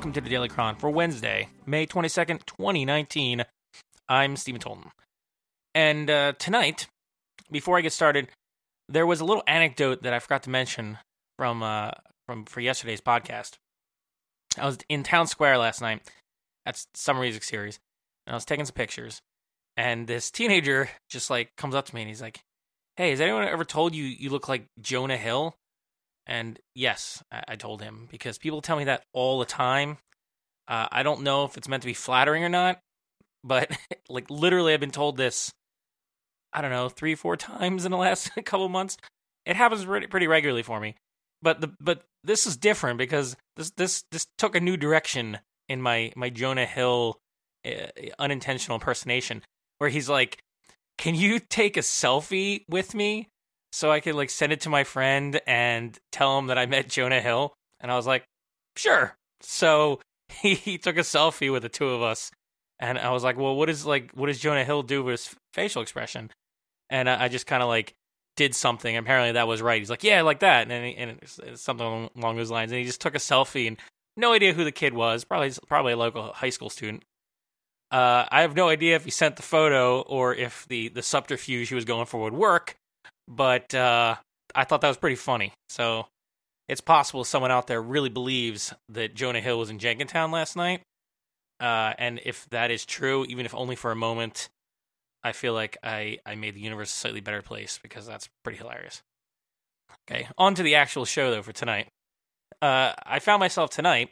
Welcome to the Daily Chron for Wednesday, May 22nd, 2019. I'm Stephen Tolton. And uh, tonight, before I get started, there was a little anecdote that I forgot to mention from uh, from for yesterday's podcast. I was in Town Square last night at Summer Music Series, and I was taking some pictures, and this teenager just like comes up to me and he's like, "Hey, has anyone ever told you you look like Jonah Hill?" And yes, I, I told him because people tell me that all the time. Uh, I don't know if it's meant to be flattering or not, but like literally, I've been told this. I don't know, three, four times in the last couple months. It happens pretty, pretty regularly for me. But the but this is different because this this this took a new direction in my my Jonah Hill uh, unintentional impersonation, where he's like, "Can you take a selfie with me?" So I could like send it to my friend and tell him that I met Jonah Hill. And I was like, sure. So he, he took a selfie with the two of us. And I was like, well, what is like, what does Jonah Hill do with his facial expression? And I, I just kind of like did something. Apparently that was right. He's like, yeah, like that. And, and it's something along those lines. And he just took a selfie and no idea who the kid was. Probably, probably a local high school student. Uh, I have no idea if he sent the photo or if the, the subterfuge he was going for would work but uh, I thought that was pretty funny. So it's possible someone out there really believes that Jonah Hill was in Jenkintown last night. Uh, and if that is true, even if only for a moment, I feel like I, I made the universe a slightly better place because that's pretty hilarious. Okay, on to the actual show though for tonight. Uh, I found myself tonight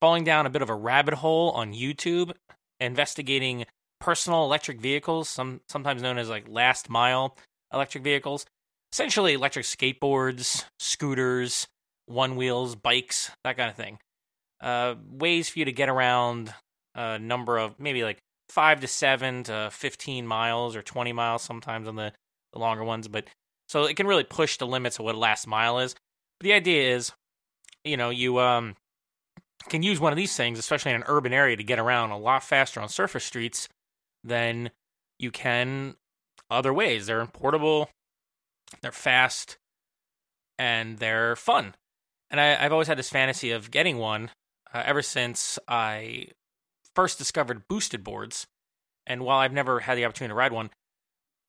falling down a bit of a rabbit hole on YouTube, investigating personal electric vehicles, some sometimes known as like last mile electric vehicles. Essentially, electric skateboards, scooters, one wheels, bikes, that kind of thing. Uh, ways for you to get around a number of maybe like five to seven to 15 miles or 20 miles sometimes on the, the longer ones. But so it can really push the limits of what last mile is. But the idea is, you know, you um, can use one of these things, especially in an urban area, to get around a lot faster on surface streets than you can other ways. They're portable, they're fast, and they're fun. And I, have always had this fantasy of getting one uh, ever since I first discovered boosted boards. And while I've never had the opportunity to ride one,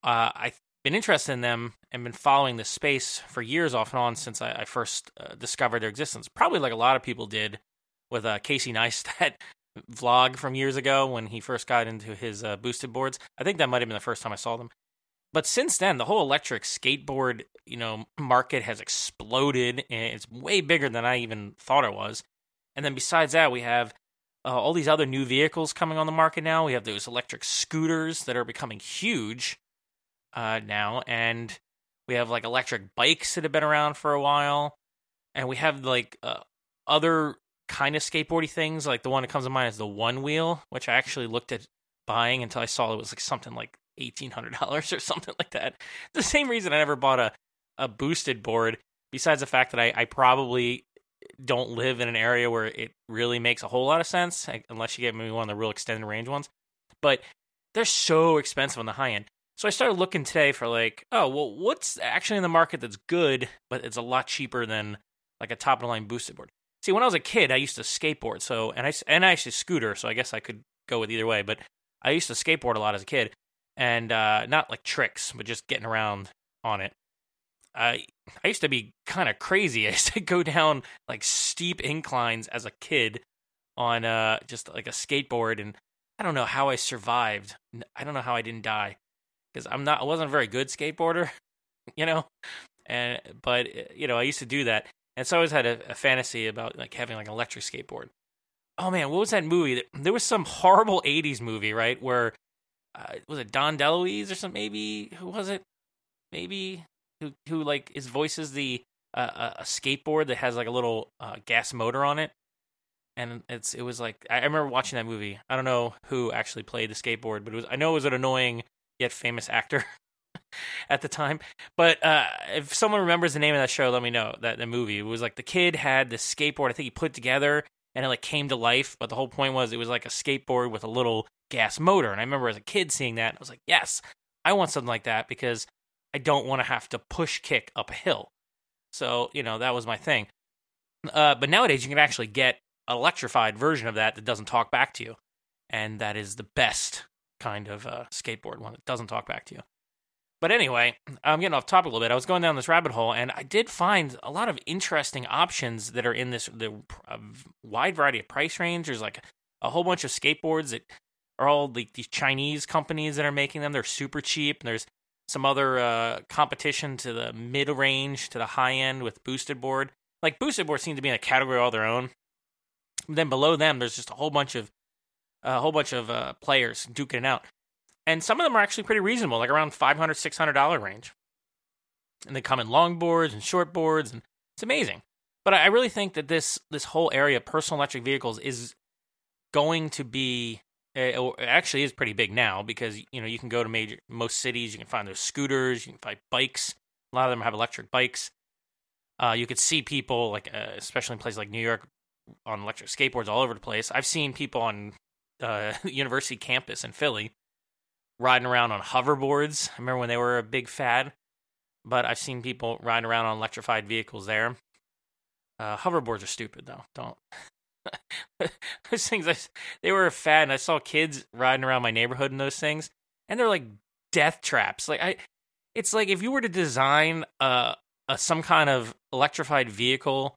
uh, I've been interested in them and been following this space for years off and on since I, I first uh, discovered their existence. Probably like a lot of people did with uh, Casey Neistat vlog from years ago when he first got into his uh, boosted boards. I think that might have been the first time I saw them. But since then, the whole electric skateboard, you know, market has exploded, and it's way bigger than I even thought it was. And then besides that, we have uh, all these other new vehicles coming on the market now. We have those electric scooters that are becoming huge uh, now, and we have like electric bikes that have been around for a while, and we have like uh, other kind of skateboardy things. Like the one that comes to mind is the one wheel, which I actually looked at buying until I saw it was like something like eighteen hundred dollars or something like that. The same reason I never bought a a boosted board, besides the fact that I, I probably don't live in an area where it really makes a whole lot of sense, unless you get maybe one of the real extended range ones. But they're so expensive on the high end. So I started looking today for like, oh well, what's actually in the market that's good, but it's a lot cheaper than like a top of the line boosted board. See, when I was a kid, I used to skateboard, so and I and I used to scooter, so I guess I could go with either way. But I used to skateboard a lot as a kid, and uh, not like tricks, but just getting around on it. I I used to be kind of crazy. I used to go down like steep inclines as a kid on uh just like a skateboard, and I don't know how I survived. I don't know how I didn't die because I'm not. I wasn't a very good skateboarder, you know. And but uh, you know, I used to do that, and so I always had a, a fantasy about like having like an electric skateboard. Oh man, what was that movie? There was some horrible '80s movie, right, where uh, was it Dom DeLuise or something? Maybe who was it? Maybe who who like his voices the uh, a skateboard that has like a little uh, gas motor on it, and it's it was like I remember watching that movie. I don't know who actually played the skateboard, but it was I know it was an annoying yet famous actor at the time. But uh, if someone remembers the name of that show, let me know that the movie. It was like the kid had the skateboard. I think he put together and it like came to life. But the whole point was it was like a skateboard with a little gas motor. And I remember as a kid seeing that, I was like, yes, I want something like that because I don't want to have to push kick up a hill. So, you know, that was my thing. Uh, but nowadays, you can actually get an electrified version of that that doesn't talk back to you, and that is the best kind of uh, skateboard one that doesn't talk back to you. But anyway, I'm getting off topic a little bit. I was going down this rabbit hole, and I did find a lot of interesting options that are in this the wide variety of price range. There's like a whole bunch of skateboards that are all like these Chinese companies that are making them. They're super cheap. And there's some other uh, competition to the mid range to the high end with boosted board. Like boosted board seem to be in a category all their own. then below them, there's just a whole bunch of a whole bunch of uh, players duking it out and some of them are actually pretty reasonable, like around $500, $600 range. And they come in long boards and short boards, and it's amazing. But I really think that this this whole area of personal electric vehicles is going to be it actually is pretty big now because you know you can go to major most cities you can find those scooters you can find bikes a lot of them have electric bikes uh, you could see people like uh, especially in places like New York on electric skateboards all over the place I've seen people on uh, university campus in Philly riding around on hoverboards. I remember when they were a big fad, but I've seen people riding around on electrified vehicles there. Uh, hoverboards are stupid though. Don't. those things, I, they were a fad, and I saw kids riding around my neighborhood in those things, and they're like death traps. Like I, it's like if you were to design a, a some kind of electrified vehicle,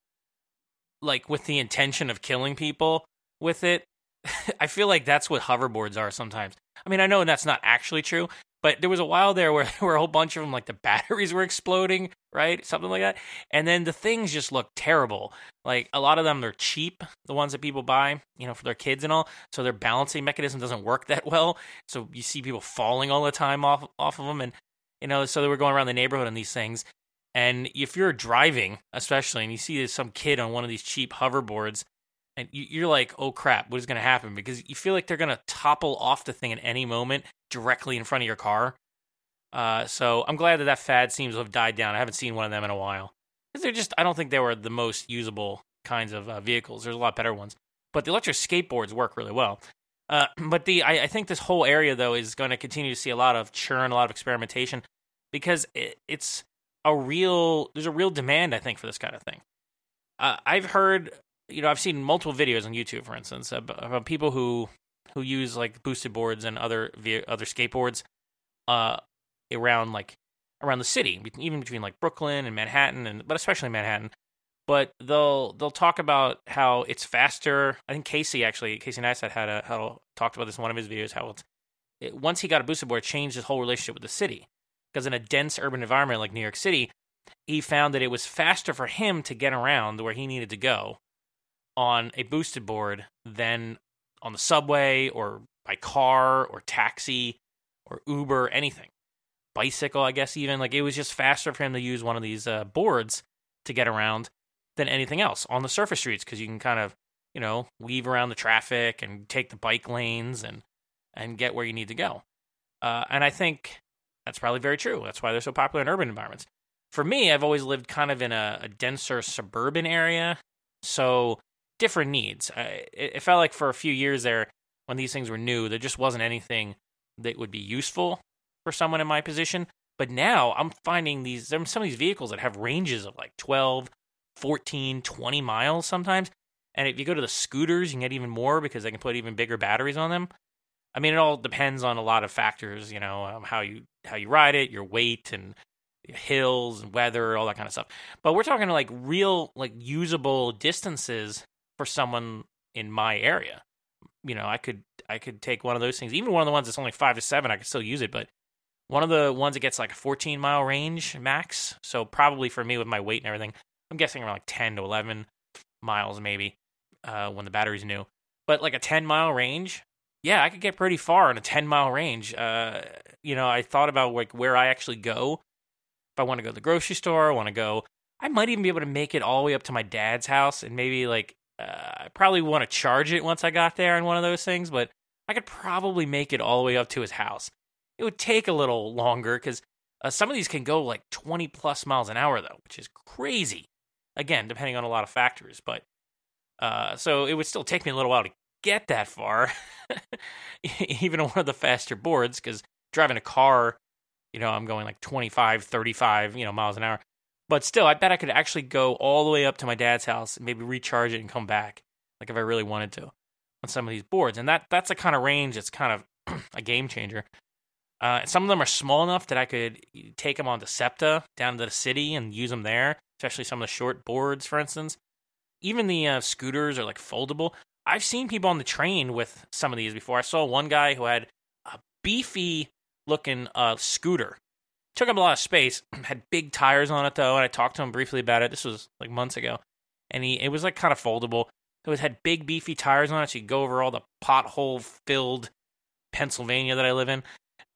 like with the intention of killing people with it, I feel like that's what hoverboards are sometimes. I mean, I know that's not actually true, but there was a while there where there were a whole bunch of them, like the batteries were exploding, right? Something like that. And then the things just look terrible. Like a lot of them, they're cheap, the ones that people buy, you know, for their kids and all. So their balancing mechanism doesn't work that well. So you see people falling all the time off off of them, and you know, so they were going around the neighborhood on these things. And if you're driving, especially, and you see some kid on one of these cheap hoverboards and you're like, oh crap, what is going to happen? Because you feel like they're going to topple off the thing at any moment directly in front of your car. Uh, so I'm glad that that fad seems to have died down. I haven't seen one of them in a while. They're just, I don't think they were the most usable kinds of uh, vehicles. There's a lot better ones. But the electric skateboards work really well. Uh, but the I, I, think this whole area though is going to continue to see a lot of churn, a lot of experimentation, because it, it's a real there's a real demand I think for this kind of thing. Uh, I've heard you know, I've seen multiple videos on YouTube, for instance, about people who who use like boosted boards and other other skateboards uh, around like around the city, even between like Brooklyn and Manhattan, and but especially Manhattan. But they'll they'll talk about how it's faster. I think Casey actually Casey Neistat had a how talked about this in one of his videos. How it's it, once he got a boosted board, it changed his whole relationship with the city because in a dense urban environment like New York City, he found that it was faster for him to get around where he needed to go on a boosted board than on the subway or by car or taxi or Uber, anything. Bicycle, I guess, even. Like it was just faster for him to use one of these uh, boards to get around than anything else on the surface streets because you can kind of, you know, weave around the traffic and take the bike lanes and and get where you need to go. Uh, and I think that's probably very true. That's why they're so popular in urban environments. For me, I've always lived kind of in a, a denser suburban area, so different needs. it, it felt like for a few years there, when these things were new, there just wasn't anything that would be useful for someone in my position. But now I'm finding these, there's some of these vehicles that have ranges of like 12, 14, 20 miles sometimes. And if you go to the scooters, you can get even more because they can put even bigger batteries on them. I mean, it all depends on a lot of factors, you know, um, how you how you ride it, your weight, and hills and weather, all that kind of stuff. But we're talking like real, like usable distances for someone in my area. You know, I could I could take one of those things, even one of the ones that's only five to seven, I could still use it. But one of the ones that gets like a 14 mile range max, so probably for me with my weight and everything, I'm guessing around like 10 to 11 miles maybe uh, when the battery's new. But like a 10 mile range, yeah, I could get pretty far in a 10 mile range. Uh, you know, I thought about like where I actually go. If I want to go to the grocery store, I want to go. I might even be able to make it all the way up to my dad's house and maybe like uh, I probably want to charge it once I got there in one of those things, but I could probably make it all the way up to his house. It would take a little longer because uh, some of these can go like 20 plus miles an hour, though, which is crazy. Again, depending on a lot of factors, but uh, so it would still take me a little while to get that far, even on one of the faster boards, because driving a car, you know, I'm going like 25, 35, you know, miles an hour. But still, I bet I could actually go all the way up to my dad's house and maybe recharge it and come back like if I really wanted to, on some of these boards. And that that's a kind of range that's kind of a game changer. Uh, some of them are small enough that I could take them on the SEPTA down to the city and use them there, especially some of the short boards, for instance. Even the uh, scooters are like foldable. I've seen people on the train with some of these before. I saw one guy who had a beefy looking uh, scooter. Took up a lot of space. Had big tires on it though, and I talked to him briefly about it. This was like months ago, and he it was like kind of foldable. It was had big beefy tires on it, so you go over all the pothole filled Pennsylvania that I live in.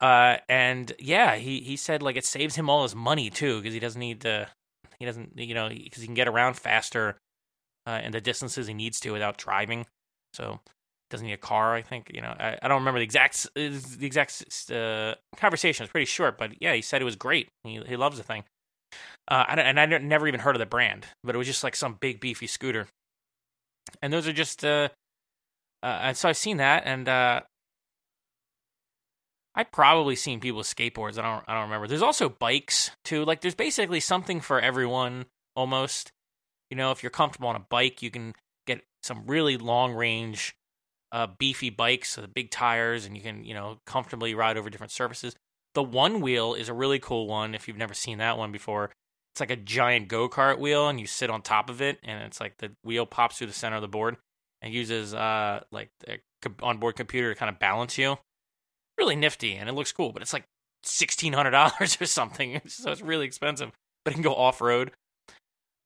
Uh, and yeah, he he said like it saves him all his money too because he doesn't need to, he doesn't you know because he can get around faster uh, in the distances he needs to without driving. So doesn't need a car. I think you know. I, I don't remember the exact the exact uh, conversation. It's pretty short, but yeah, he said it was great. He he loves the thing. Uh, and I never even heard of the brand, but it was just like some big beefy scooter. And those are just uh, uh and so I've seen that, and uh, I've probably seen people with skateboards. I don't I don't remember. There's also bikes too. Like there's basically something for everyone almost. You know, if you're comfortable on a bike, you can get some really long range uh, beefy bikes with big tires, and you can you know comfortably ride over different surfaces. The one wheel is a really cool one. If you've never seen that one before, it's like a giant go kart wheel, and you sit on top of it, and it's like the wheel pops through the center of the board and uses uh like the onboard computer to kind of balance you. Really nifty, and it looks cool, but it's like sixteen hundred dollars or something, so it's really expensive. But it can go off road.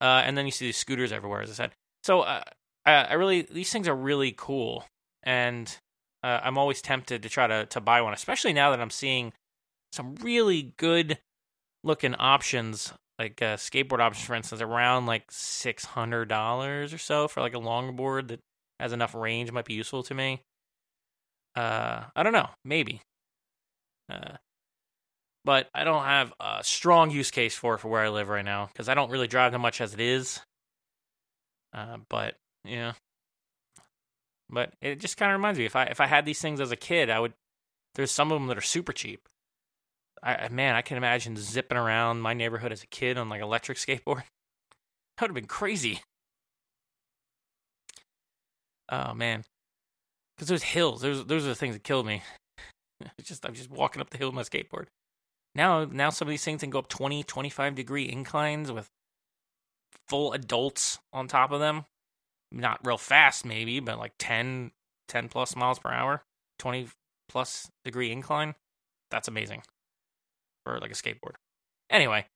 Uh, and then you see these scooters everywhere, as I said. So uh, I really these things are really cool and uh, I'm always tempted to try to to buy one, especially now that I'm seeing some really good looking options, like uh, skateboard options, for instance, around like six hundred dollars or so for like a longboard that has enough range might be useful to me. Uh, I don't know, maybe. Uh, but I don't have a strong use case for it for where I live right now because I don't really drive that much as it is. Uh, but yeah, but it just kind of reminds me if I if I had these things as a kid, I would. There's some of them that are super cheap. I man, I can imagine zipping around my neighborhood as a kid on like electric skateboard. That would have been crazy. Oh man, because those hills, those those are the things that killed me. It's just I'm just walking up the hill with my skateboard. Now now some of these things can go up 20, 25 degree inclines with full adults on top of them not real fast maybe, but like 10, 10 plus miles per hour, 20 plus degree incline. That's amazing for like a skateboard. Anyway,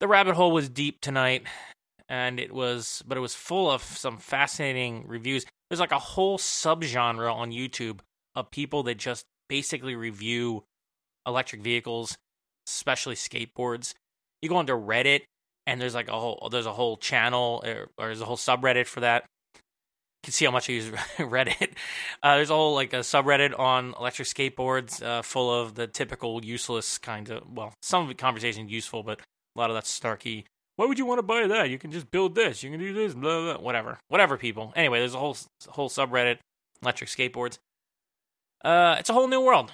the rabbit hole was deep tonight and it was but it was full of some fascinating reviews. There's like a whole subgenre on YouTube of people that just basically review electric vehicles, especially skateboards. You go onto Reddit and there's like a whole there's a whole channel or, or there's a whole subreddit for that can see how much I use Reddit. Uh, there's all like a subreddit on electric skateboards, uh, full of the typical useless kind of. Well, some of the conversation useful, but a lot of that's snarky. Why would you want to buy that? You can just build this. You can do this. Blah, blah, whatever, whatever. People. Anyway, there's a whole whole subreddit electric skateboards. Uh, it's a whole new world.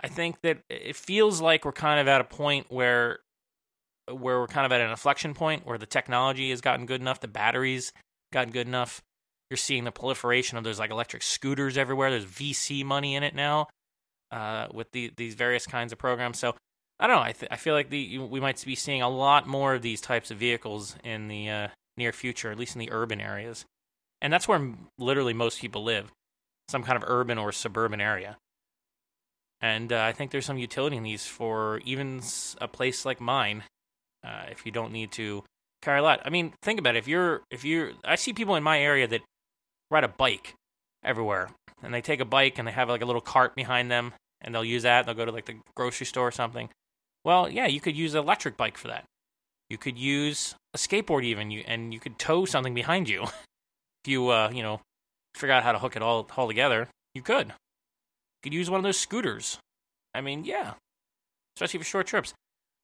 I think that it feels like we're kind of at a point where where we're kind of at an inflection point where the technology has gotten good enough, the batteries gotten good enough you're seeing the proliferation of those like electric scooters everywhere. There's VC money in it now uh, with the, these various kinds of programs. So I don't know. I, th- I feel like the, we might be seeing a lot more of these types of vehicles in the uh, near future, at least in the urban areas. And that's where literally most people live, some kind of urban or suburban area. And uh, I think there's some utility in these for even a place like mine, uh, if you don't need to carry a lot. I mean, think about it. If you're, if you're, I see people in my area that ride a bike everywhere. And they take a bike and they have like a little cart behind them and they'll use that. They'll go to like the grocery store or something. Well, yeah, you could use an electric bike for that. You could use a skateboard even, you and you could tow something behind you. if you uh, you know, figure out how to hook it all all together, you could. You could use one of those scooters. I mean, yeah, especially for short trips.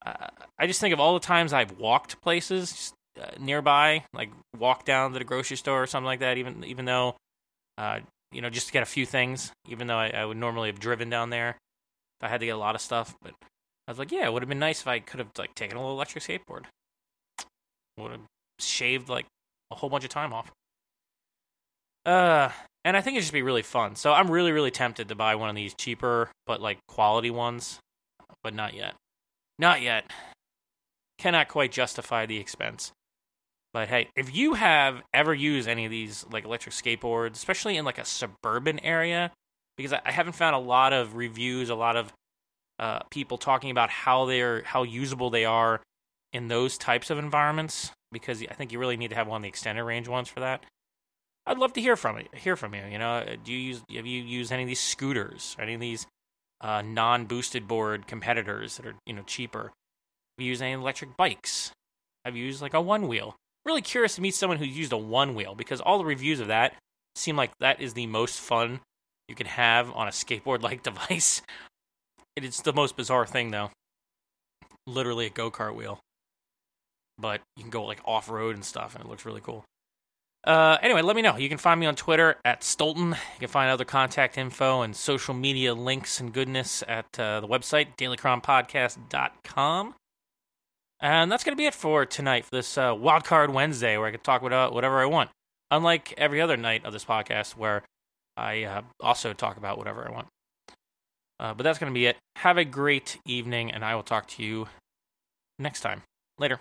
Uh, I just think of all the times I've walked places, uh, nearby, like walk down to the grocery store or something like that. Even even though, uh, you know, just to get a few things. Even though I, I, would normally have driven down there, I had to get a lot of stuff. But I was like, yeah, it would have been nice if I could have like taken a little electric skateboard. Would have shaved like a whole bunch of time off. Uh, and I think it'd just be really fun. So I'm really, really tempted to buy one of these cheaper but like quality ones, but not yet. Not yet. Cannot quite justify the expense. But hey, if you have ever used any of these like electric skateboards, especially in like a suburban area, because I haven't found a lot of reviews, a lot of uh, people talking about how they're how usable they are in those types of environments. Because I think you really need to have one of the extended range ones for that. I'd love to hear from you. Hear from you. You know, do you use have you used any of these scooters, any of these uh, non-boosted board competitors that are you know cheaper? Have you used any electric bikes? Have you used like a one wheel? Really curious to meet someone who's used a one wheel because all the reviews of that seem like that is the most fun you can have on a skateboard like device. It's the most bizarre thing though. Literally a go kart wheel. But you can go like off road and stuff and it looks really cool. Uh, anyway, let me know. You can find me on Twitter at Stolton. You can find other contact info and social media links and goodness at uh, the website, dailychronpodcast.com. And that's going to be it for tonight, for this uh, Wildcard Wednesday, where I can talk about whatever I want. Unlike every other night of this podcast, where I uh, also talk about whatever I want. Uh, but that's going to be it. Have a great evening, and I will talk to you next time. Later.